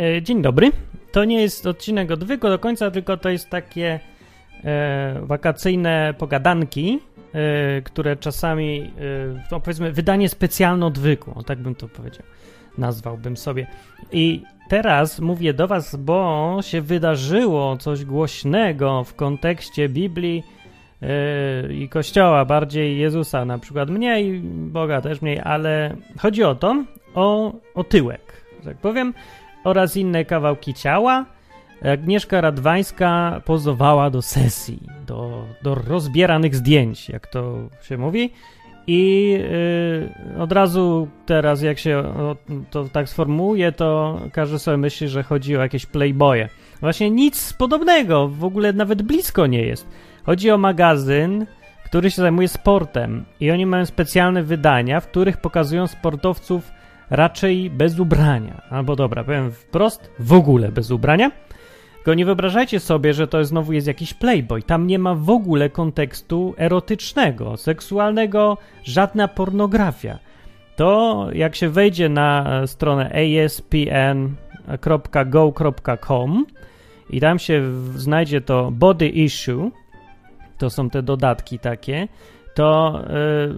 E, dzień dobry. To nie jest odcinek odwyku do końca, tylko to jest takie e, wakacyjne pogadanki, e, które czasami, e, no powiedzmy, wydanie specjalne odwyku, o tak bym to powiedział, nazwałbym sobie. I teraz mówię do Was, bo się wydarzyło coś głośnego w kontekście Biblii e, i Kościoła, bardziej Jezusa na przykład, mniej, Boga też mniej, ale chodzi o to, o, o tyłek, że tak powiem oraz inne kawałki ciała. Agnieszka Radwańska pozowała do sesji, do, do rozbieranych zdjęć, jak to się mówi. I yy, od razu teraz, jak się o, to tak sformułuje, to każdy sobie myśli, że chodzi o jakieś playboye. Właśnie nic podobnego, w ogóle nawet blisko nie jest. Chodzi o magazyn, który się zajmuje sportem i oni mają specjalne wydania, w których pokazują sportowców raczej bez ubrania. Albo dobra, powiem wprost, w ogóle bez ubrania. Tylko nie wyobrażajcie sobie, że to znowu jest jakiś playboy. Tam nie ma w ogóle kontekstu erotycznego, seksualnego, żadna pornografia. To jak się wejdzie na stronę aspn.go.com i tam się znajdzie to body issue, to są te dodatki takie, to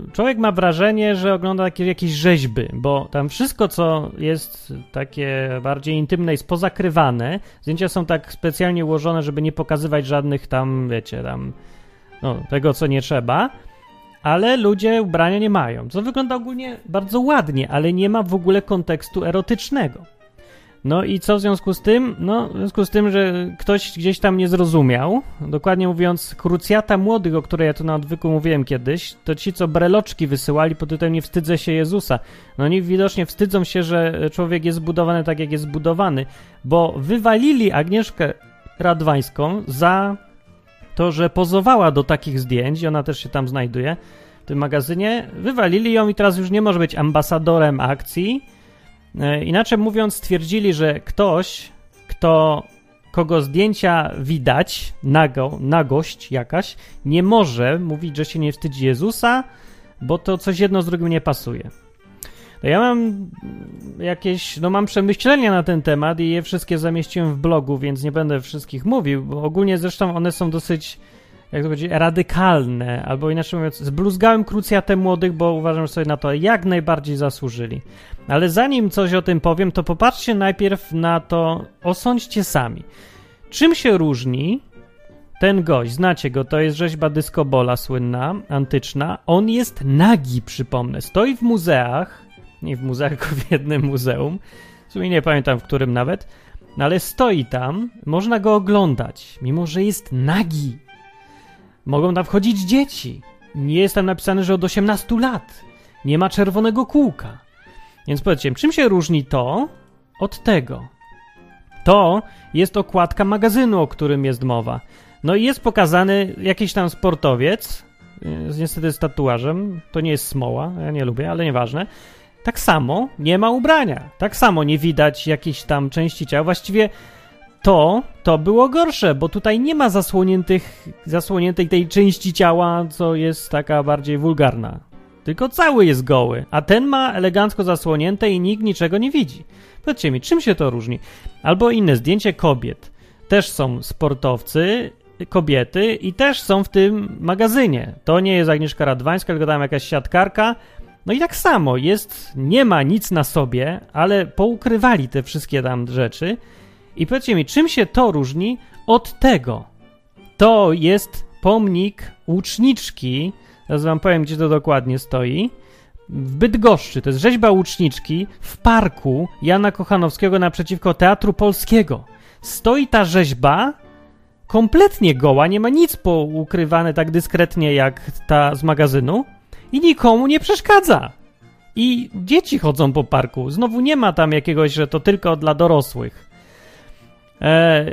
y, człowiek ma wrażenie, że ogląda takie, jakieś rzeźby, bo tam wszystko, co jest takie bardziej intymne, jest pozakrywane. Zdjęcia są tak specjalnie ułożone, żeby nie pokazywać żadnych tam, wiecie, tam no, tego, co nie trzeba. Ale ludzie ubrania nie mają, co wygląda ogólnie bardzo ładnie, ale nie ma w ogóle kontekstu erotycznego. No i co w związku z tym? No, w związku z tym, że ktoś gdzieś tam nie zrozumiał, dokładnie mówiąc, krucjata młodych, o której ja tu na odwyku mówiłem kiedyś, to ci, co breloczki wysyłali pod tytułem Nie wstydzę się Jezusa. No oni widocznie wstydzą się, że człowiek jest zbudowany tak, jak jest zbudowany, bo wywalili Agnieszkę Radwańską za to, że pozowała do takich zdjęć, i ona też się tam znajduje w tym magazynie, wywalili ją i teraz już nie może być ambasadorem akcji, inaczej mówiąc, stwierdzili, że ktoś, kto, kogo zdjęcia widać, nago, nagość jakaś, nie może mówić, że się nie wstydzi Jezusa, bo to coś jedno z drugim nie pasuje. Ja mam jakieś, no mam przemyślenia na ten temat i je wszystkie zamieściłem w blogu, więc nie będę wszystkich mówił, bo ogólnie zresztą one są dosyć jak to powiedzieć, radykalne, albo inaczej mówiąc, zbluzgałem krucjatę młodych, bo uważam, sobie na to jak najbardziej zasłużyli. Ale zanim coś o tym powiem, to popatrzcie najpierw na to, osądźcie sami. Czym się różni ten gość, znacie go, to jest rzeźba dyskobola słynna, antyczna. On jest nagi, przypomnę. Stoi w muzeach, nie w muzeach, tylko w jednym muzeum, w sumie nie pamiętam w którym nawet, no ale stoi tam, można go oglądać, mimo że jest nagi. Mogą tam wchodzić dzieci. Nie jest tam napisane, że od 18 lat. Nie ma czerwonego kółka. Więc powiedzcie, czym się różni to od tego? To jest okładka magazynu, o którym jest mowa. No i jest pokazany jakiś tam sportowiec, z niestety z tatuażem, to nie jest smoła, ja nie lubię, ale nieważne. Tak samo nie ma ubrania, tak samo nie widać jakiejś tam części ciała. Właściwie to, to było gorsze, bo tutaj nie ma zasłoniętych, zasłoniętej tej części ciała, co jest taka bardziej wulgarna. Tylko cały jest goły, a ten ma elegancko zasłonięte i nikt niczego nie widzi. Powiedzcie mi, czym się to różni? Albo inne zdjęcie kobiet. Też są sportowcy, kobiety i też są w tym magazynie. To nie jest Agnieszka Radwańska, tylko tam jakaś siatkarka. No i tak samo, jest, nie ma nic na sobie, ale poukrywali te wszystkie tam rzeczy i powiedzcie mi, czym się to różni od tego? To jest pomnik łuczniczki. Teraz wam powiem, gdzie to dokładnie stoi. W Bydgoszczy. To jest rzeźba łuczniczki w parku Jana Kochanowskiego naprzeciwko Teatru Polskiego. Stoi ta rzeźba kompletnie goła, nie ma nic poukrywane tak dyskretnie jak ta z magazynu i nikomu nie przeszkadza. I dzieci chodzą po parku. Znowu nie ma tam jakiegoś, że to tylko dla dorosłych. E,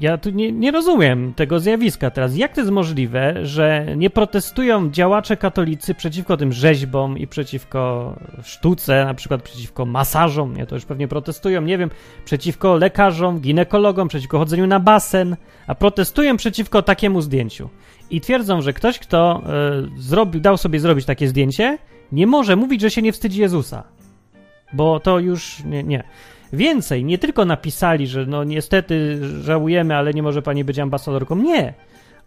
ja tu nie, nie, rozumiem tego zjawiska teraz. Jak to jest możliwe, że nie protestują działacze katolicy przeciwko tym rzeźbom i przeciwko sztuce, na przykład przeciwko masażom, nie, to już pewnie protestują, nie wiem, przeciwko lekarzom, ginekologom, przeciwko chodzeniu na basen, a protestują przeciwko takiemu zdjęciu. I twierdzą, że ktoś, kto y, zrobił, dał sobie zrobić takie zdjęcie, nie może mówić, że się nie wstydzi Jezusa. bo to już nie, nie. Więcej, nie tylko napisali, że no niestety żałujemy, ale nie może pani być ambasadorką. Nie.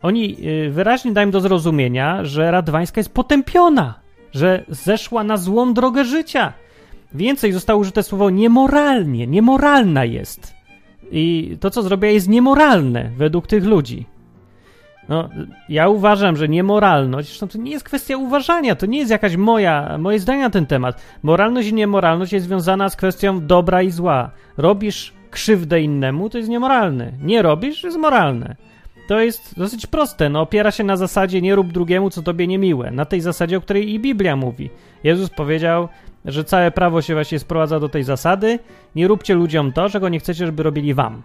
Oni y, wyraźnie dają do zrozumienia, że Radwańska jest potępiona, że zeszła na złą drogę życia. Więcej zostało użyte słowo niemoralnie, niemoralna jest. I to, co zrobiła, jest niemoralne według tych ludzi. No, ja uważam, że niemoralność, zresztą to nie jest kwestia uważania, to nie jest jakaś moja, moje zdanie na ten temat. Moralność i niemoralność jest związana z kwestią dobra i zła. Robisz krzywdę innemu, to jest niemoralne. Nie robisz, jest moralne. To jest dosyć proste, no opiera się na zasadzie nie rób drugiemu, co tobie niemiłe. Na tej zasadzie, o której i Biblia mówi. Jezus powiedział, że całe prawo się właśnie sprowadza do tej zasady, nie róbcie ludziom to, czego nie chcecie, żeby robili wam.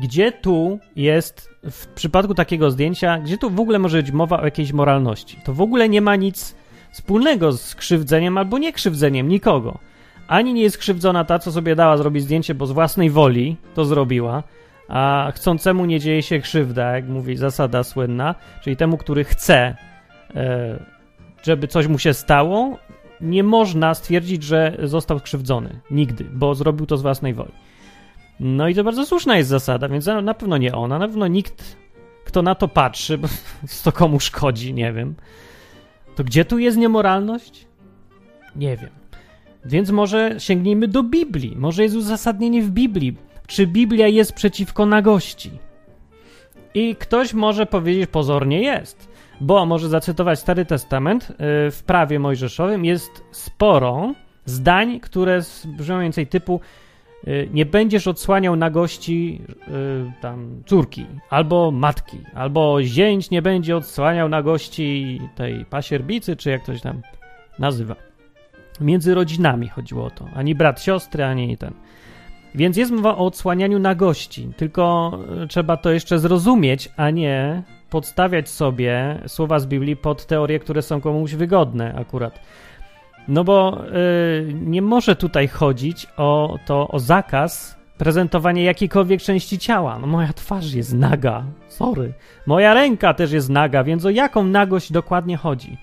Gdzie tu jest, w przypadku takiego zdjęcia, gdzie tu w ogóle może być mowa o jakiejś moralności? To w ogóle nie ma nic wspólnego z krzywdzeniem albo niekrzywdzeniem nikogo. Ani nie jest krzywdzona ta, co sobie dała zrobić zdjęcie, bo z własnej woli to zrobiła, a chcącemu nie dzieje się krzywda, jak mówi zasada słynna, czyli temu, który chce, e, żeby coś mu się stało, nie można stwierdzić, że został skrzywdzony. Nigdy, bo zrobił to z własnej woli. No i to bardzo słuszna jest zasada, więc na pewno nie ona, na pewno nikt, kto na to patrzy, bo to komu szkodzi, nie wiem. To gdzie tu jest niemoralność? Nie wiem. Więc może sięgnijmy do Biblii. Może jest uzasadnienie w Biblii. Czy Biblia jest przeciwko nagości? I ktoś może powiedzieć, pozornie jest, bo może zacytować Stary Testament. Y, w prawie mojżeszowym jest sporo zdań, które brzmią więcej typu nie będziesz odsłaniał nagości y, tam córki, albo matki, albo zięć nie będzie odsłaniał nagości tej pasierbicy, czy jak ktoś tam nazywa. Między rodzinami chodziło o to, ani brat siostry, ani ten. Więc jest mowa o odsłanianiu nagości, tylko y, trzeba to jeszcze zrozumieć, a nie podstawiać sobie słowa z Biblii pod teorie, które są komuś wygodne akurat. No bo y, nie może tutaj chodzić o to, o zakaz prezentowania jakiejkolwiek części ciała. No moja twarz jest naga, sorry. Moja ręka też jest naga, więc o jaką nagość dokładnie chodzi?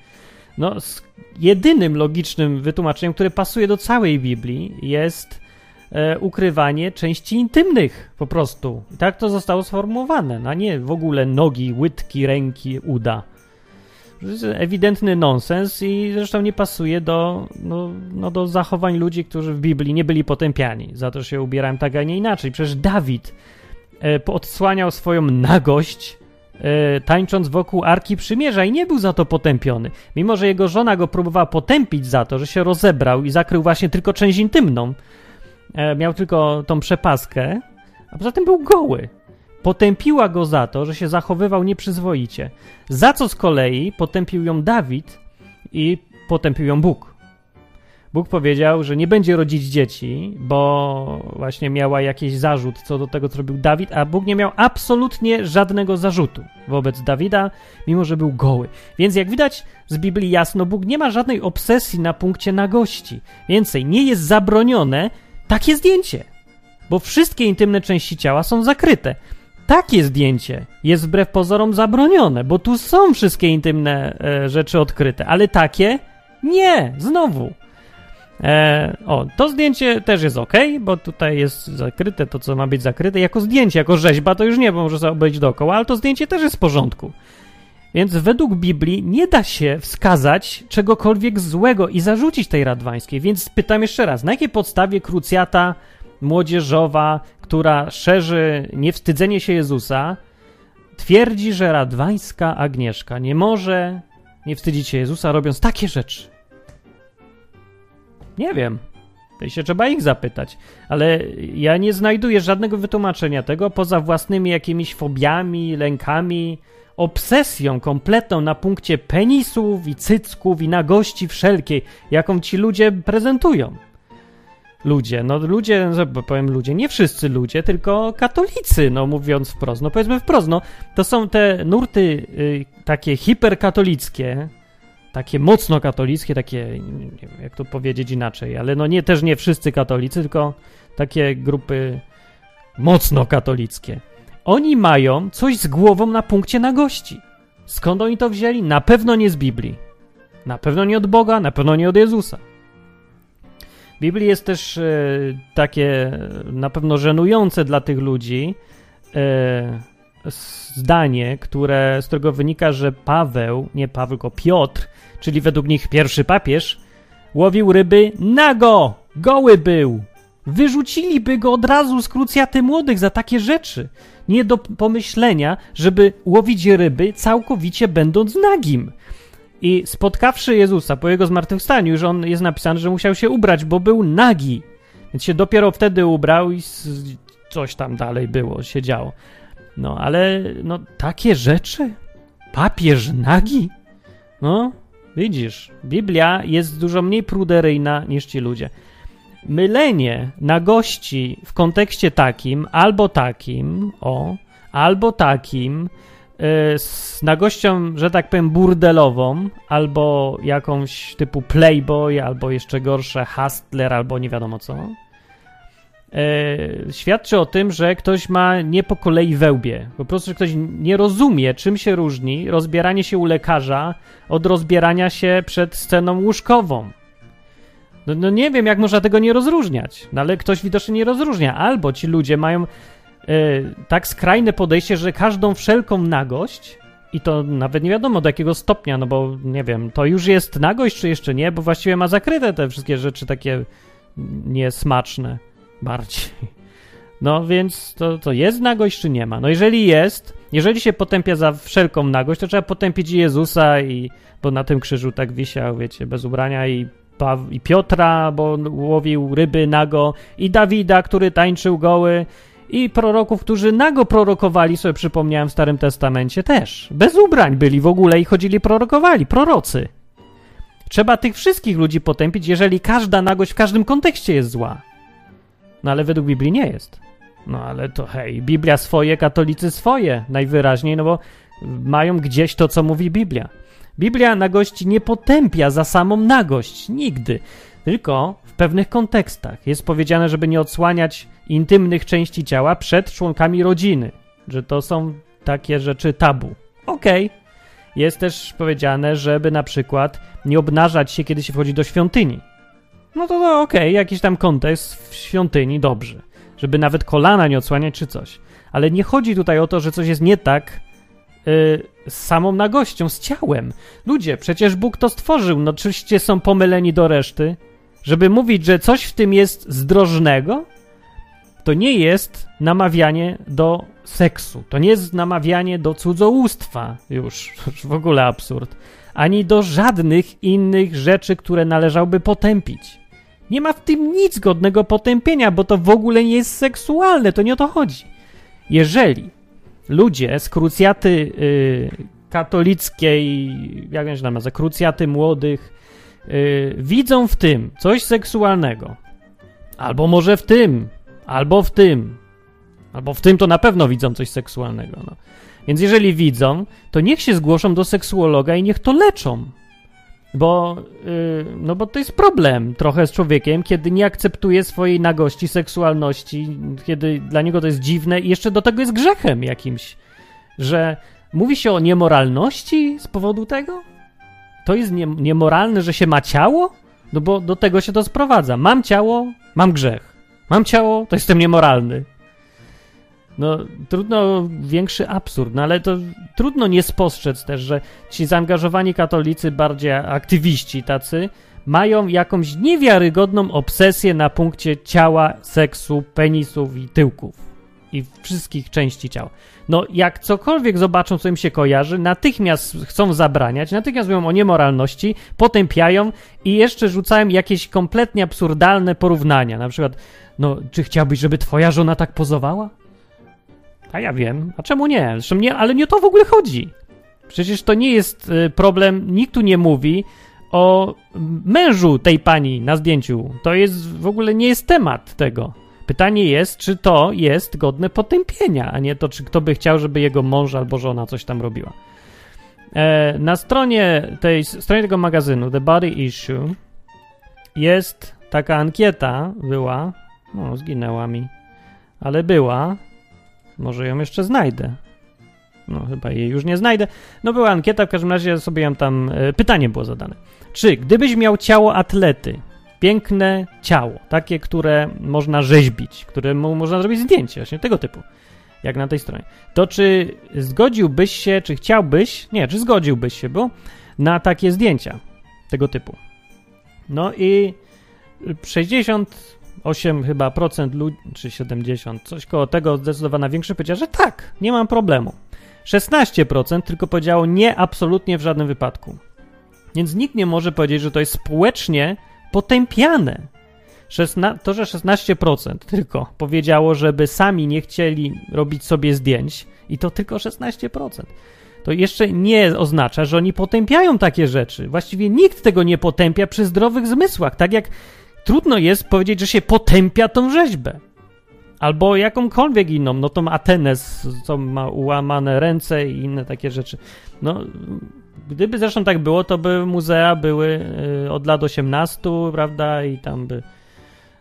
No, jedynym logicznym wytłumaczeniem, które pasuje do całej Biblii, jest e, ukrywanie części intymnych po prostu. I tak to zostało sformułowane, a no nie w ogóle nogi, łydki, ręki, uda ewidentny nonsens i zresztą nie pasuje do, no, no, do zachowań ludzi, którzy w Biblii nie byli potępiani za to, się ubierałem tak, a nie inaczej. Przecież Dawid e, odsłaniał swoją nagość e, tańcząc wokół Arki Przymierza i nie był za to potępiony. Mimo, że jego żona go próbowała potępić za to, że się rozebrał i zakrył właśnie tylko część intymną. E, miał tylko tą przepaskę, a poza tym był goły. Potępiła go za to, że się zachowywał nieprzyzwoicie. Za co z kolei potępił ją Dawid i potępił ją Bóg. Bóg powiedział, że nie będzie rodzić dzieci, bo właśnie miała jakiś zarzut co do tego, co robił Dawid, a Bóg nie miał absolutnie żadnego zarzutu wobec Dawida, mimo że był goły. Więc jak widać z Biblii jasno, Bóg nie ma żadnej obsesji na punkcie nagości. Więcej, nie jest zabronione takie zdjęcie, bo wszystkie intymne części ciała są zakryte takie zdjęcie jest wbrew pozorom zabronione, bo tu są wszystkie intymne e, rzeczy odkryte, ale takie nie, znowu. E, o, to zdjęcie też jest ok, bo tutaj jest zakryte to, co ma być zakryte. Jako zdjęcie, jako rzeźba to już nie, bo może sobie obejść dookoła, ale to zdjęcie też jest w porządku. Więc według Biblii nie da się wskazać czegokolwiek złego i zarzucić tej radwańskiej. Więc pytam jeszcze raz, na jakiej podstawie krucjata młodzieżowa, która szerzy niewstydzenie się Jezusa, twierdzi, że radwańska Agnieszka nie może nie wstydzić się Jezusa, robiąc takie rzeczy. Nie wiem. To się trzeba ich zapytać. Ale ja nie znajduję żadnego wytłumaczenia tego poza własnymi jakimiś fobiami, lękami, obsesją kompletną na punkcie penisów i cycków i nagości wszelkiej, jaką ci ludzie prezentują ludzie. No ludzie, powiem ludzie, nie wszyscy ludzie, tylko katolicy, no mówiąc wprost. No powiedzmy wprost, no to są te nurty y, takie hiperkatolickie, takie mocno katolickie, takie, nie wiem jak to powiedzieć inaczej, ale no nie, też nie wszyscy katolicy, tylko takie grupy mocno katolickie. Oni mają coś z głową na punkcie nagości. Skąd oni to wzięli? Na pewno nie z Biblii. Na pewno nie od Boga, na pewno nie od Jezusa. Biblii jest też e, takie na pewno żenujące dla tych ludzi e, zdanie, które, z którego wynika, że Paweł, nie Paweł, tylko Piotr, czyli według nich pierwszy papież, łowił ryby nago, goły był. Wyrzuciliby go od razu z krucjaty młodych za takie rzeczy. Nie do pomyślenia, żeby łowić ryby całkowicie będąc nagim. I spotkawszy Jezusa po jego zmartwychwstaniu, już on jest napisany, że musiał się ubrać, bo był nagi. Więc się dopiero wtedy ubrał i coś tam dalej było, się działo. No, ale no takie rzeczy? Papież nagi? No, widzisz, Biblia jest dużo mniej pruderyjna niż ci ludzie. Mylenie nagości w kontekście takim, albo takim, o, albo takim, z nagością, że tak powiem, burdelową, albo jakąś typu playboy, albo jeszcze gorsze hustler, albo nie wiadomo co, e, świadczy o tym, że ktoś ma nie po kolei wełbie. Po prostu, że ktoś nie rozumie, czym się różni rozbieranie się u lekarza od rozbierania się przed sceną łóżkową. No, no nie wiem, jak można tego nie rozróżniać, no ale ktoś widocznie nie rozróżnia. Albo ci ludzie mają tak skrajne podejście, że każdą wszelką nagość i to nawet nie wiadomo do jakiego stopnia, no bo nie wiem, to już jest nagość, czy jeszcze nie, bo właściwie ma zakryte te wszystkie rzeczy takie niesmaczne bardziej. No więc to, to jest nagość, czy nie ma? No jeżeli jest, jeżeli się potępia za wszelką nagość, to trzeba potępić Jezusa, i, bo na tym krzyżu tak wisiał, wiecie, bez ubrania i, i Piotra, bo łowił ryby nago, i Dawida, który tańczył goły, i proroków, którzy nago prorokowali, sobie przypomniałem w Starym Testamencie też. Bez ubrań byli w ogóle i chodzili prorokowali, prorocy. Trzeba tych wszystkich ludzi potępić, jeżeli każda nagość w każdym kontekście jest zła. No ale według Biblii nie jest. No ale to hej, Biblia swoje, katolicy swoje, najwyraźniej, no bo mają gdzieś to, co mówi Biblia. Biblia nagości nie potępia za samą nagość, nigdy. Tylko w pewnych kontekstach jest powiedziane, żeby nie odsłaniać intymnych części ciała przed członkami rodziny, że to są takie rzeczy tabu. Okej. Okay. Jest też powiedziane, żeby na przykład nie obnażać się, kiedy się wchodzi do świątyni. No to, to okej, okay, jakiś tam kontekst w świątyni, dobrze. Żeby nawet kolana nie odsłaniać czy coś. Ale nie chodzi tutaj o to, że coś jest nie tak yy, z samą nagością, z ciałem. Ludzie, przecież Bóg to stworzył, no oczywiście są pomyleni do reszty. Żeby mówić, że coś w tym jest zdrożnego, to nie jest namawianie do seksu. To nie jest namawianie do cudzołóstwa. Już, już w ogóle absurd. Ani do żadnych innych rzeczy, które należałoby potępić. Nie ma w tym nic godnego potępienia, bo to w ogóle nie jest seksualne, to nie o to chodzi. Jeżeli ludzie z krucjaty y, katolickiej, jak się nazywa, krucjaty młodych, y, widzą w tym coś seksualnego, albo może w tym, albo w tym, albo w tym to na pewno widzą coś seksualnego. No. Więc jeżeli widzą, to niech się zgłoszą do seksuologa i niech to leczą. Bo, yy, no bo to jest problem trochę z człowiekiem, kiedy nie akceptuje swojej nagości, seksualności, kiedy dla niego to jest dziwne i jeszcze do tego jest grzechem jakimś, że mówi się o niemoralności z powodu tego? To jest nie, niemoralne, że się ma ciało? No bo do tego się to sprowadza. Mam ciało, mam grzech. Mam ciało, to jestem niemoralny. No, trudno, większy absurd, no ale to trudno nie spostrzec też, że ci zaangażowani katolicy, bardziej aktywiści tacy, mają jakąś niewiarygodną obsesję na punkcie ciała, seksu, penisów i tyłków. I wszystkich części ciała. No, jak cokolwiek zobaczą, co im się kojarzy, natychmiast chcą zabraniać, natychmiast mówią o niemoralności, potępiają i jeszcze rzucają jakieś kompletnie absurdalne porównania. Na przykład, no, czy chciałbyś, żeby twoja żona tak pozowała? A ja wiem. A czemu nie? Zresztą nie, ale nie o to w ogóle chodzi. Przecież to nie jest y, problem, nikt tu nie mówi o mężu tej pani na zdjęciu. To jest w ogóle nie jest temat tego. Pytanie jest, czy to jest godne potępienia, a nie to, czy kto by chciał, żeby jego mąż albo żona coś tam robiła. E, na stronie tej stronie tego magazynu The Body Issue jest taka ankieta, była, no zginęła mi, ale była, może ją jeszcze znajdę. No, chyba jej już nie znajdę. No, była ankieta, w każdym razie sobie ją tam. E, pytanie było zadane. Czy gdybyś miał ciało atlety, piękne ciało, takie, które można rzeźbić, któremu można zrobić zdjęcie, właśnie tego typu, jak na tej stronie. To czy zgodziłbyś się, czy chciałbyś, nie, czy zgodziłbyś się, bo na takie zdjęcia tego typu. No i 68 chyba procent ludzi, czy 70, coś koło tego, zdecydowana większość powiedziała, że tak, nie mam problemu. 16% tylko powiedziało nie, absolutnie w żadnym wypadku. Więc nikt nie może powiedzieć, że to jest społecznie potępiane. To, że 16% tylko powiedziało, żeby sami nie chcieli robić sobie zdjęć, i to tylko 16%. To jeszcze nie oznacza, że oni potępiają takie rzeczy. Właściwie nikt tego nie potępia przy zdrowych zmysłach. Tak jak trudno jest powiedzieć, że się potępia tą rzeźbę. Albo jakąkolwiek inną, no tą Atenes, co ma ułamane ręce i inne takie rzeczy. No, gdyby zresztą tak było, to by muzea były y, od lat 18, prawda, i tam by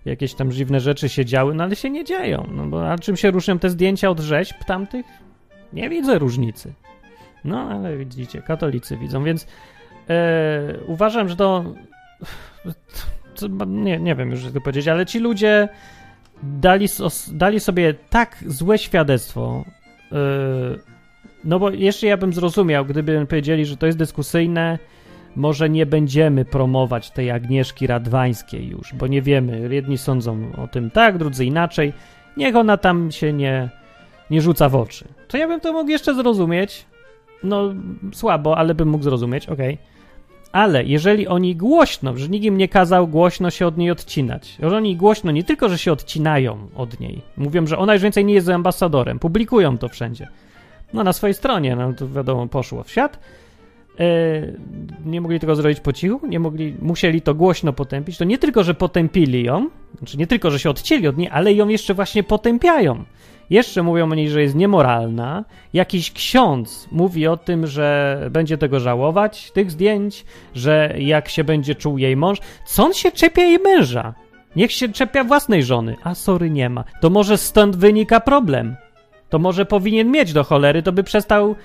jakieś tam dziwne rzeczy się działy, no ale się nie dzieją. No bo a czym się różnią te zdjęcia od rzeźb tamtych? Nie widzę różnicy. No, ale widzicie, katolicy widzą, więc e, uważam, że to, to, nie, nie wiem już, jak to powiedzieć, ale ci ludzie dali, dali sobie tak złe świadectwo, e, no bo jeszcze ja bym zrozumiał, gdyby powiedzieli, że to jest dyskusyjne, może nie będziemy promować tej Agnieszki Radwańskiej już, bo nie wiemy, jedni sądzą o tym tak, drudzy inaczej, niech ona tam się nie, nie rzuca w oczy. To ja bym to mógł jeszcze zrozumieć, no słabo, ale bym mógł zrozumieć, okej. Okay. Ale jeżeli oni głośno, że nikt im nie kazał głośno się od niej odcinać, że oni głośno nie tylko, że się odcinają od niej, mówią, że ona już więcej nie jest ambasadorem, publikują to wszędzie. No na swojej stronie, no to wiadomo, poszło w świat. Yy, nie mogli tego zrobić po cichu, nie mogli, musieli to głośno potępić. To nie tylko, że potępili ją, znaczy nie tylko, że się odcięli od niej, ale ją jeszcze właśnie potępiają. Jeszcze mówią o niej, że jest niemoralna. Jakiś ksiądz mówi o tym, że będzie tego żałować, tych zdjęć, że jak się będzie czuł jej mąż. Co on się czepia jej męża? Niech się czepia własnej żony. A sorry, nie ma. To może stąd wynika problem. To może powinien mieć do cholery, to by przestał,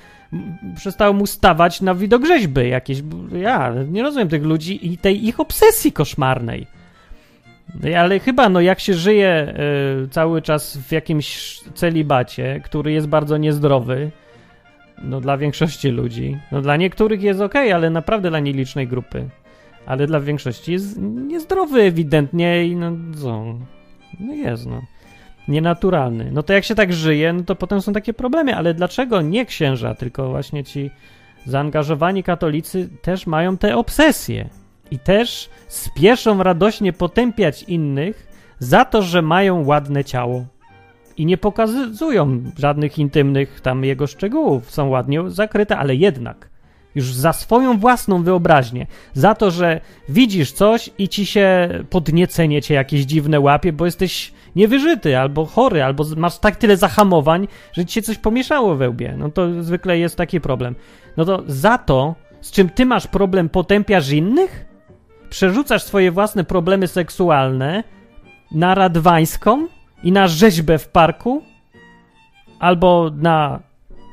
przestał mu stawać na widok rzeźby jakieś. Ja nie rozumiem tych ludzi i tej ich obsesji koszmarnej. Ale chyba, no jak się żyje y, cały czas w jakimś celibacie, który jest bardzo niezdrowy, no dla większości ludzi, no dla niektórych jest ok, ale naprawdę dla nielicznej grupy, ale dla większości jest niezdrowy ewidentnie i no co, no jest, no. Nienaturalny. No to jak się tak żyje, no to potem są takie problemy, ale dlaczego nie księża, tylko właśnie ci zaangażowani katolicy też mają te obsesje? i też spieszą radośnie potępiać innych za to, że mają ładne ciało. I nie pokazują żadnych intymnych tam jego szczegółów. Są ładnie zakryte, ale jednak już za swoją własną wyobraźnię, za to, że widzisz coś i ci się podniecenie cię jakieś dziwne łapie, bo jesteś niewyżyty, albo chory, albo masz tak tyle zahamowań, że ci się coś pomieszało we łbie. No to zwykle jest taki problem. No to za to, z czym ty masz problem, potępiasz innych? przerzucasz swoje własne problemy seksualne na radwańską i na rzeźbę w parku, albo na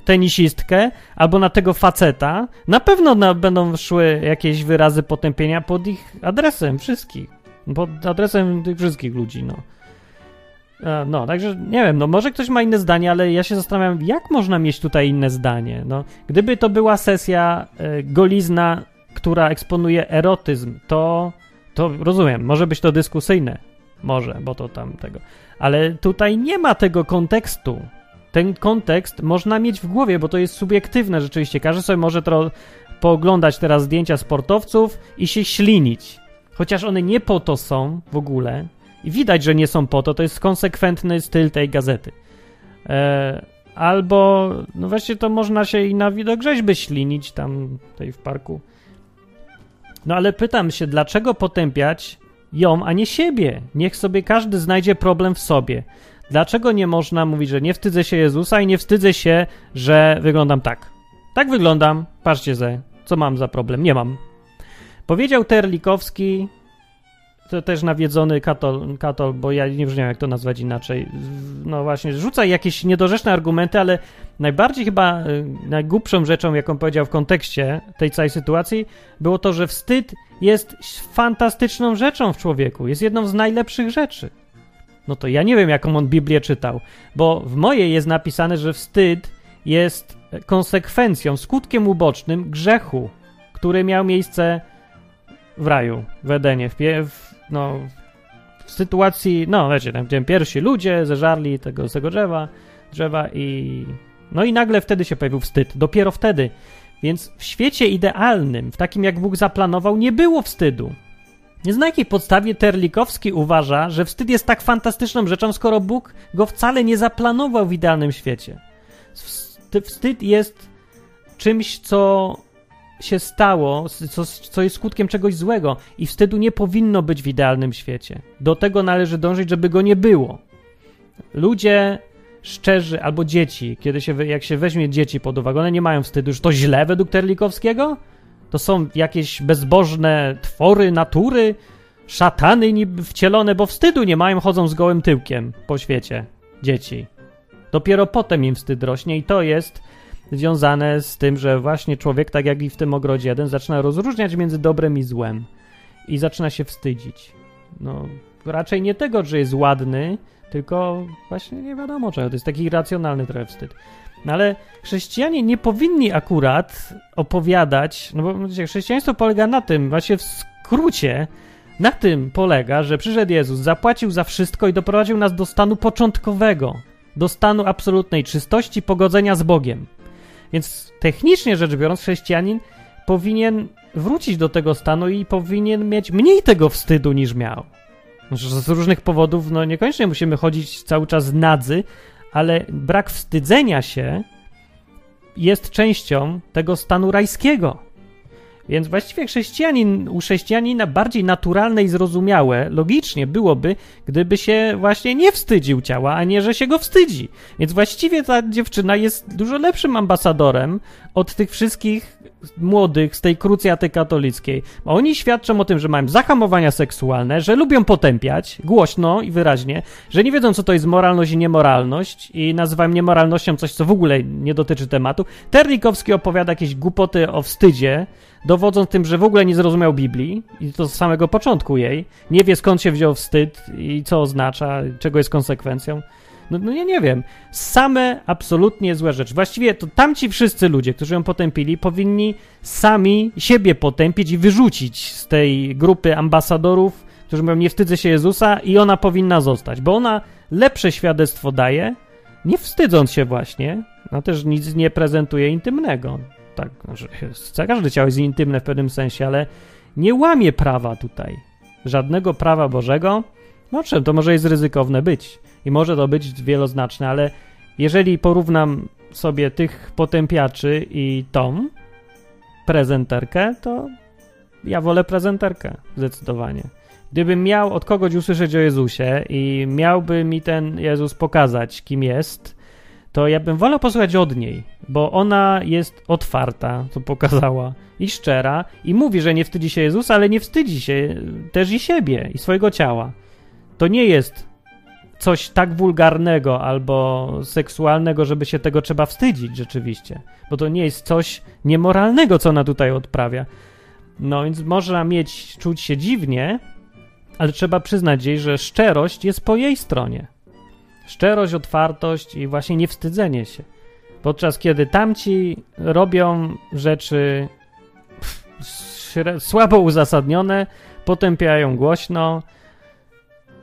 tenisistkę, albo na tego faceta, na pewno na, będą szły jakieś wyrazy potępienia pod ich adresem wszystkich. Pod adresem tych wszystkich ludzi, no. E, no, także nie wiem, no może ktoś ma inne zdanie, ale ja się zastanawiam, jak można mieć tutaj inne zdanie. No, gdyby to była sesja y, golizna która eksponuje erotyzm, to, to rozumiem, może być to dyskusyjne. Może, bo to tam tego. Ale tutaj nie ma tego kontekstu. Ten kontekst można mieć w głowie, bo to jest subiektywne rzeczywiście. Każdy sobie może tro- pooglądać teraz zdjęcia sportowców i się ślinić. Chociaż one nie po to są w ogóle. I widać, że nie są po to. To jest konsekwentny styl tej gazety. E, albo, no właśnie, to można się i na widok rzeźby ślinić tam tej w parku. No ale pytam się, dlaczego potępiać ją, a nie siebie? Niech sobie każdy znajdzie problem w sobie. Dlaczego nie można mówić, że nie wstydzę się Jezusa i nie wstydzę się, że wyglądam tak? Tak wyglądam, patrzcie ze, co mam za problem? Nie mam. Powiedział Terlikowski to też nawiedzony katol, katol, bo ja nie wiem jak to nazwać inaczej, no właśnie, rzuca jakieś niedorzeczne argumenty, ale najbardziej chyba y, najgłupszą rzeczą, jaką powiedział w kontekście tej całej sytuacji, było to, że wstyd jest fantastyczną rzeczą w człowieku, jest jedną z najlepszych rzeczy. No to ja nie wiem, jaką on Biblię czytał, bo w mojej jest napisane, że wstyd jest konsekwencją, skutkiem ubocznym grzechu, który miał miejsce w raju, w Edenie, w, w, no, w sytuacji, no wiecie, tam gdzie pierwsi ludzie zeżarli tego, tego drzewa, drzewa i no i nagle wtedy się pojawił wstyd, dopiero wtedy. Więc w świecie idealnym, w takim jak Bóg zaplanował, nie było wstydu. Nie na jakiej podstawie Terlikowski uważa, że wstyd jest tak fantastyczną rzeczą, skoro Bóg go wcale nie zaplanował w idealnym świecie. Wstyd jest czymś, co się stało, co, co jest skutkiem czegoś złego i wstydu nie powinno być w idealnym świecie. Do tego należy dążyć, żeby go nie było. Ludzie szczerzy albo dzieci, kiedy się, jak się weźmie dzieci pod uwagę, one nie mają wstydu, że to źle według Terlikowskiego? To są jakieś bezbożne twory natury, szatany niby wcielone, bo wstydu nie mają, chodzą z gołym tyłkiem po świecie. Dzieci. Dopiero potem im wstyd rośnie i to jest związane z tym, że właśnie człowiek, tak jak i w tym ogrodzie jeden, zaczyna rozróżniać między dobrem i złem i zaczyna się wstydzić. No, raczej nie tego, że jest ładny, tylko właśnie nie wiadomo czego. To jest taki irracjonalny trochę wstyd. No ale chrześcijanie nie powinni akurat opowiadać, no bo wiecie, chrześcijaństwo polega na tym, właśnie w skrócie, na tym polega, że przyszedł Jezus, zapłacił za wszystko i doprowadził nas do stanu początkowego, do stanu absolutnej czystości, pogodzenia z Bogiem. Więc technicznie rzecz biorąc, chrześcijanin powinien wrócić do tego stanu i powinien mieć mniej tego wstydu niż miał. Z różnych powodów, no niekoniecznie musimy chodzić cały czas nadzy, ale brak wstydzenia się jest częścią tego stanu rajskiego. Więc właściwie chrześcijanin, u chrześcijanina bardziej naturalne i zrozumiałe, logicznie byłoby, gdyby się właśnie nie wstydził ciała, a nie, że się go wstydzi. Więc właściwie ta dziewczyna jest dużo lepszym ambasadorem od tych wszystkich młodych z tej krucjaty katolickiej. Oni świadczą o tym, że mają zahamowania seksualne, że lubią potępiać głośno i wyraźnie, że nie wiedzą, co to jest moralność i niemoralność i nazywają niemoralnością coś, co w ogóle nie dotyczy tematu. Terlikowski opowiada jakieś głupoty o wstydzie, dowodząc tym, że w ogóle nie zrozumiał Biblii i to z samego początku jej. Nie wie, skąd się wziął wstyd i co oznacza, czego jest konsekwencją. No, no nie wiem. Same absolutnie złe rzeczy. Właściwie to tamci wszyscy ludzie, którzy ją potępili, powinni sami siebie potępić i wyrzucić z tej grupy ambasadorów, którzy mówią, nie wstydzę się Jezusa i ona powinna zostać, bo ona lepsze świadectwo daje, nie wstydząc się właśnie, no też nic nie prezentuje intymnego. Tak, znaczy, każde ciało jest intymne w pewnym sensie, ale nie łamie prawa tutaj. Żadnego prawa Bożego. No czym, to może jest ryzykowne być i może to być wieloznaczne, ale jeżeli porównam sobie tych potępiaczy i tą prezenterkę, to ja wolę prezenterkę zdecydowanie. Gdybym miał od kogoś usłyszeć o Jezusie i miałby mi ten Jezus pokazać, kim jest, to ja bym wolał posłuchać od niej, bo ona jest otwarta, co pokazała, i szczera, i mówi, że nie wstydzi się Jezusa, ale nie wstydzi się też i siebie, i swojego ciała. To nie jest coś tak wulgarnego albo seksualnego, żeby się tego trzeba wstydzić rzeczywiście, bo to nie jest coś niemoralnego, co ona tutaj odprawia. No więc można mieć, czuć się dziwnie, ale trzeba przyznać jej, że szczerość jest po jej stronie. Szczerość, otwartość i właśnie niewstydzenie się. Podczas kiedy tamci robią rzeczy słabo uzasadnione, potępiają głośno,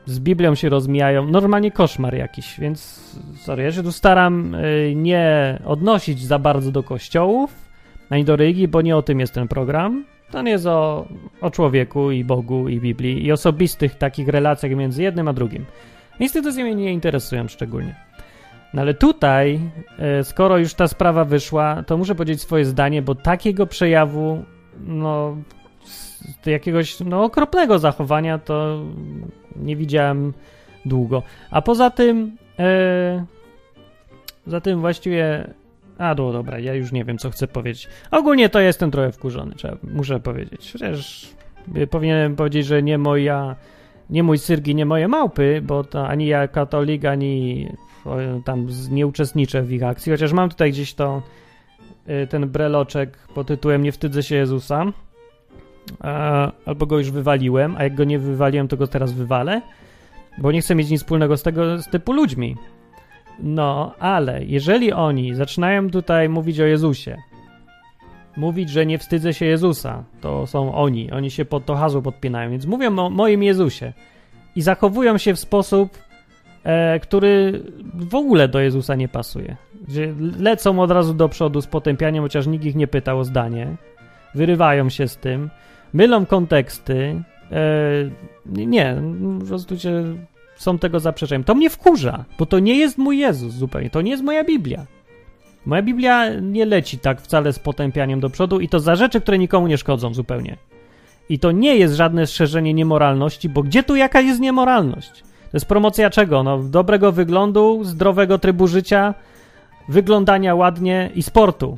z Biblią się rozmijają. Normalnie koszmar jakiś, więc sorry, ja się tu staram y, nie odnosić za bardzo do kościołów, ani do religii, bo nie o tym jest ten program. To nie jest o, o człowieku i Bogu i Biblii i osobistych takich relacjach między jednym a drugim. Instytucje mnie nie interesują szczególnie. No ale tutaj, y, skoro już ta sprawa wyszła, to muszę powiedzieć swoje zdanie, bo takiego przejawu, no, jakiegoś no, okropnego zachowania to nie widziałem długo. A poza tym, e, za tym właściwie. A, no dobra, ja już nie wiem, co chcę powiedzieć. Ogólnie to jestem trochę wkurzony, trzeba, muszę powiedzieć. Chociaż powinienem powiedzieć, że nie moja nie mój cyrk i nie moje małpy, bo to ani ja katolik, ani tam nie uczestniczę w ich akcji, chociaż mam tutaj gdzieś to y, ten breloczek pod tytułem Nie wstydzę się Jezusa, albo go już wywaliłem, a jak go nie wywaliłem, to go teraz wywalę, bo nie chcę mieć nic wspólnego z tego z typu ludźmi. No, ale jeżeli oni zaczynają tutaj mówić o Jezusie, mówić, że nie wstydzę się Jezusa, to są oni, oni się pod to hasło podpinają, więc mówią o moim Jezusie i zachowują się w sposób, e, który w ogóle do Jezusa nie pasuje. Lecą od razu do przodu z potępianiem, chociaż nikt ich nie pytał o zdanie, wyrywają się z tym, mylą konteksty, e, nie, po prostu są tego zaprzeczeniem. To mnie wkurza, bo to nie jest mój Jezus zupełnie, to nie jest moja Biblia. Moja Biblia nie leci tak wcale z potępianiem do przodu i to za rzeczy, które nikomu nie szkodzą zupełnie. I to nie jest żadne szerzenie niemoralności, bo gdzie tu jaka jest niemoralność? To jest promocja czego? No, dobrego wyglądu, zdrowego trybu życia, wyglądania ładnie i sportu.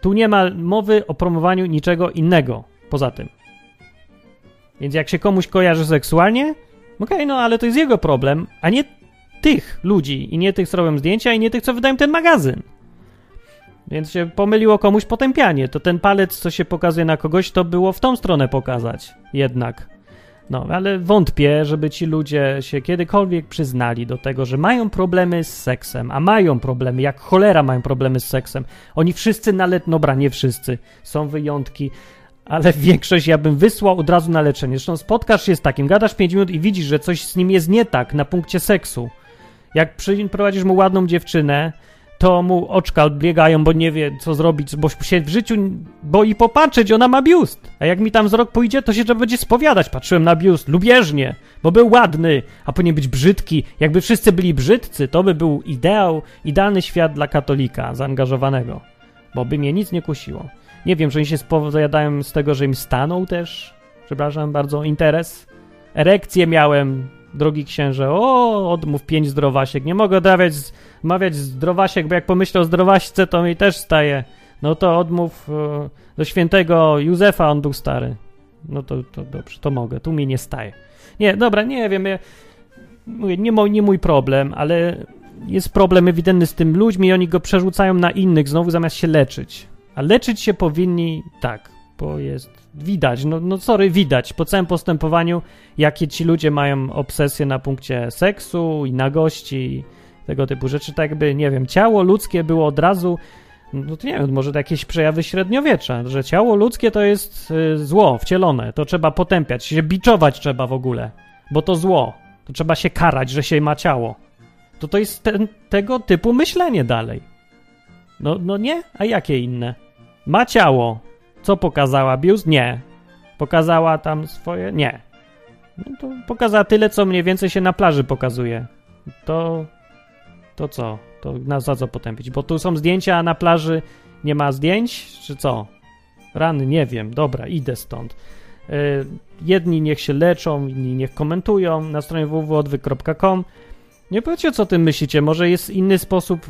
Tu nie ma mowy o promowaniu niczego innego poza tym. Więc jak się komuś kojarzy seksualnie, okej, okay, no ale to jest jego problem, a nie tych ludzi i nie tych, co robią zdjęcia i nie tych, co wydają ten magazyn. Więc się pomyliło komuś potępianie. To ten palec, co się pokazuje na kogoś, to było w tą stronę pokazać jednak. No, ale wątpię, żeby ci ludzie się kiedykolwiek przyznali do tego, że mają problemy z seksem, a mają problemy, jak cholera mają problemy z seksem. Oni wszyscy nawet, no bra, nie wszyscy, są wyjątki, ale większość ja bym wysłał od razu na leczenie. Zresztą spotkasz się z takim, gadasz 5 minut i widzisz, że coś z nim jest nie tak na punkcie seksu. Jak prowadzisz mu ładną dziewczynę, to mu oczka odbiegają, bo nie wie, co zrobić, bo się w życiu boi popatrzeć, ona ma biust. A jak mi tam wzrok pójdzie, to się trzeba będzie spowiadać. Patrzyłem na biust lubieżnie, bo był ładny, a powinien być brzydki. Jakby wszyscy byli brzydcy, to by był ideał, idealny świat dla katolika zaangażowanego, bo by mnie nic nie kusiło. Nie wiem, że oni się spowiadają z tego, że im stanął też, przepraszam bardzo, interes. Erekcję miałem, drogi księże, o, odmów pięć zdrowasiek. Nie mogę odrabiać, mawiać zdrowasiek, bo jak pomyślę o zdrowaśce, to mi też staje. No to odmów e, do świętego Józefa, on był stary. No to, to dobrze, to mogę, tu mi nie staje. Nie, dobra, nie wiem, nie, mój, nie mój problem, ale jest problem ewidentny z tym ludźmi i oni go przerzucają na innych znowu zamiast się leczyć. A leczyć się powinni tak, bo jest widać, no, no sorry, widać po całym postępowaniu, jakie ci ludzie mają obsesje na punkcie seksu i nagości, tego typu rzeczy, tak jakby, nie wiem, ciało ludzkie było od razu, no to nie wiem, może to jakieś przejawy średniowiecza, że ciało ludzkie to jest y, zło wcielone, to trzeba potępiać, się biczować trzeba w ogóle, bo to zło, to trzeba się karać, że się ma ciało. To to jest ten, tego typu myślenie dalej. No, no nie? A jakie inne? Ma ciało, co pokazała? Biust? Nie. Pokazała tam swoje? Nie. No to pokazała tyle, co mniej więcej się na plaży pokazuje. To. To co? To na za co potępić? Bo tu są zdjęcia, a na plaży nie ma zdjęć, czy co? Rany, nie wiem. Dobra, idę stąd. Yy, jedni niech się leczą, inni niech komentują na stronie www.odwyk.com. Nie powiedzcie, co tym myślicie. Może jest inny sposób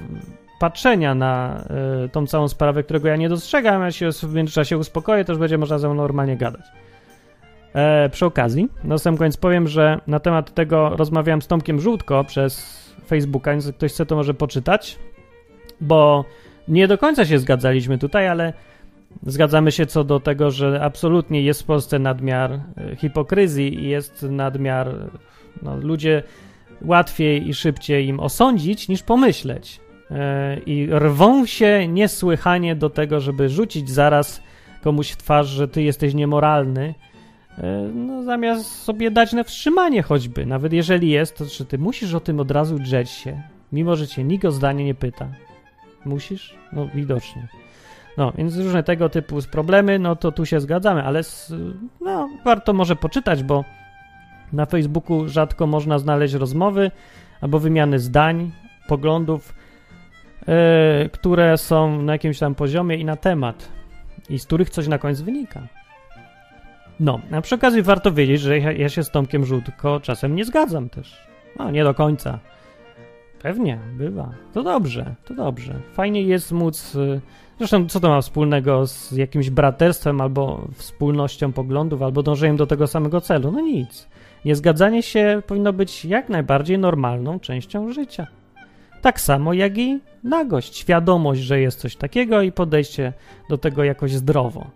patrzenia na y, tą całą sprawę, którego ja nie dostrzegam, ja się w międzyczasie uspokoję, to już będzie można ze mną normalnie gadać. E, przy okazji, na sam koniec powiem, że na temat tego rozmawiałem z Tomkiem Żółtko przez Facebooka, więc ktoś chce to może poczytać, bo nie do końca się zgadzaliśmy tutaj, ale zgadzamy się co do tego, że absolutnie jest w Polsce nadmiar e, hipokryzji i jest nadmiar, no, ludzie łatwiej i szybciej im osądzić niż pomyśleć. E, i rwą się niesłychanie do tego, żeby rzucić zaraz komuś w twarz, że ty jesteś niemoralny, e, no zamiast sobie dać na wstrzymanie choćby, nawet jeżeli jest, to czy ty musisz o tym od razu drzeć się, mimo że cię nikt o zdanie nie pyta. Musisz? No widocznie. No, więc różne tego typu problemy, no to tu się zgadzamy, ale z, no, warto może poczytać, bo na Facebooku rzadko można znaleźć rozmowy albo wymiany zdań, poglądów, E, które są na jakimś tam poziomie i na temat, i z których coś na końcu wynika. No, a przy okazji warto wiedzieć, że ja, ja się z Tomkiem Żółtko czasem nie zgadzam też. No, nie do końca. Pewnie, bywa. To dobrze, to dobrze. Fajnie jest móc. Y, zresztą, co to ma wspólnego z jakimś braterstwem, albo wspólnością poglądów, albo dążeniem do tego samego celu? No nic. Niezgadzanie się powinno być jak najbardziej normalną częścią życia. Tak samo jak i nagość, świadomość, że jest coś takiego i podejście do tego jakoś zdrowo.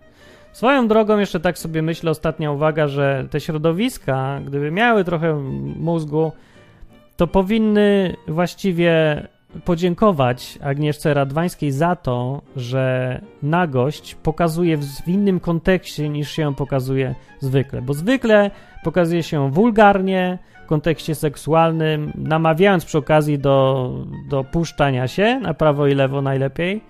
Swoją drogą, jeszcze tak sobie myślę, ostatnia uwaga, że te środowiska, gdyby miały trochę mózgu, to powinny właściwie podziękować Agnieszce Radwańskiej za to, że nagość pokazuje w innym kontekście niż się pokazuje zwykle, bo zwykle pokazuje się wulgarnie, w kontekście seksualnym, namawiając przy okazji do, do puszczania się na prawo i lewo najlepiej,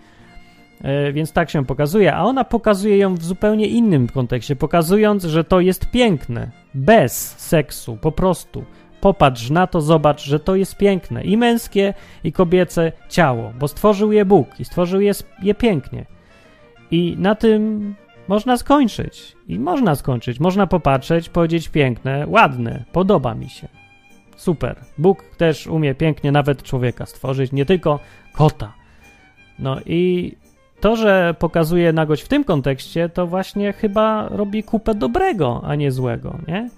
e, więc tak się pokazuje, a ona pokazuje ją w zupełnie innym kontekście, pokazując, że to jest piękne, bez seksu, po prostu Popatrz na to, zobacz, że to jest piękne. I męskie, i kobiece ciało, bo stworzył je Bóg i stworzył je, je pięknie. I na tym można skończyć. I można skończyć. Można popatrzeć, powiedzieć piękne, ładne, podoba mi się. Super. Bóg też umie pięknie nawet człowieka stworzyć, nie tylko kota. No i to, że pokazuje nagość w tym kontekście, to właśnie chyba robi kupę dobrego, a nie złego, nie?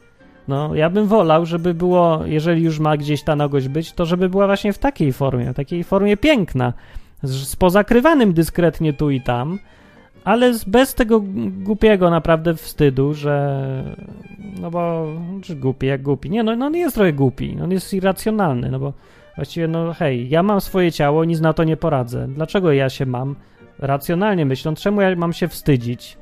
No, ja bym wolał, żeby było, jeżeli już ma gdzieś ta nagość być, to żeby była właśnie w takiej formie, takiej formie piękna, z, z pozakrywanym dyskretnie tu i tam, ale z, bez tego głupiego naprawdę wstydu, że no bo, czy głupi, jak głupi, nie, no, no on jest trochę głupi, on jest irracjonalny, no bo właściwie, no hej, ja mam swoje ciało, nic na to nie poradzę, dlaczego ja się mam, racjonalnie myśląc, czemu ja mam się wstydzić,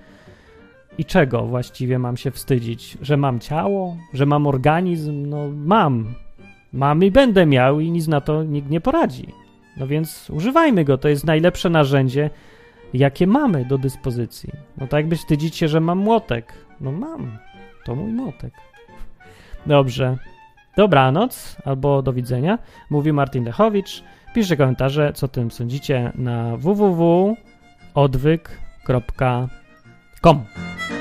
i czego właściwie mam się wstydzić? Że mam ciało? Że mam organizm? No mam. Mam i będę miał i nic na to nikt nie poradzi. No więc używajmy go, to jest najlepsze narzędzie, jakie mamy do dyspozycji. No tak jakby wstydzić się, że mam młotek. No mam. To mój młotek. Dobrze. Dobranoc albo do widzenia. Mówi Martin Lechowicz. Piszcie komentarze, co tym sądzicie na www.odwyk.com.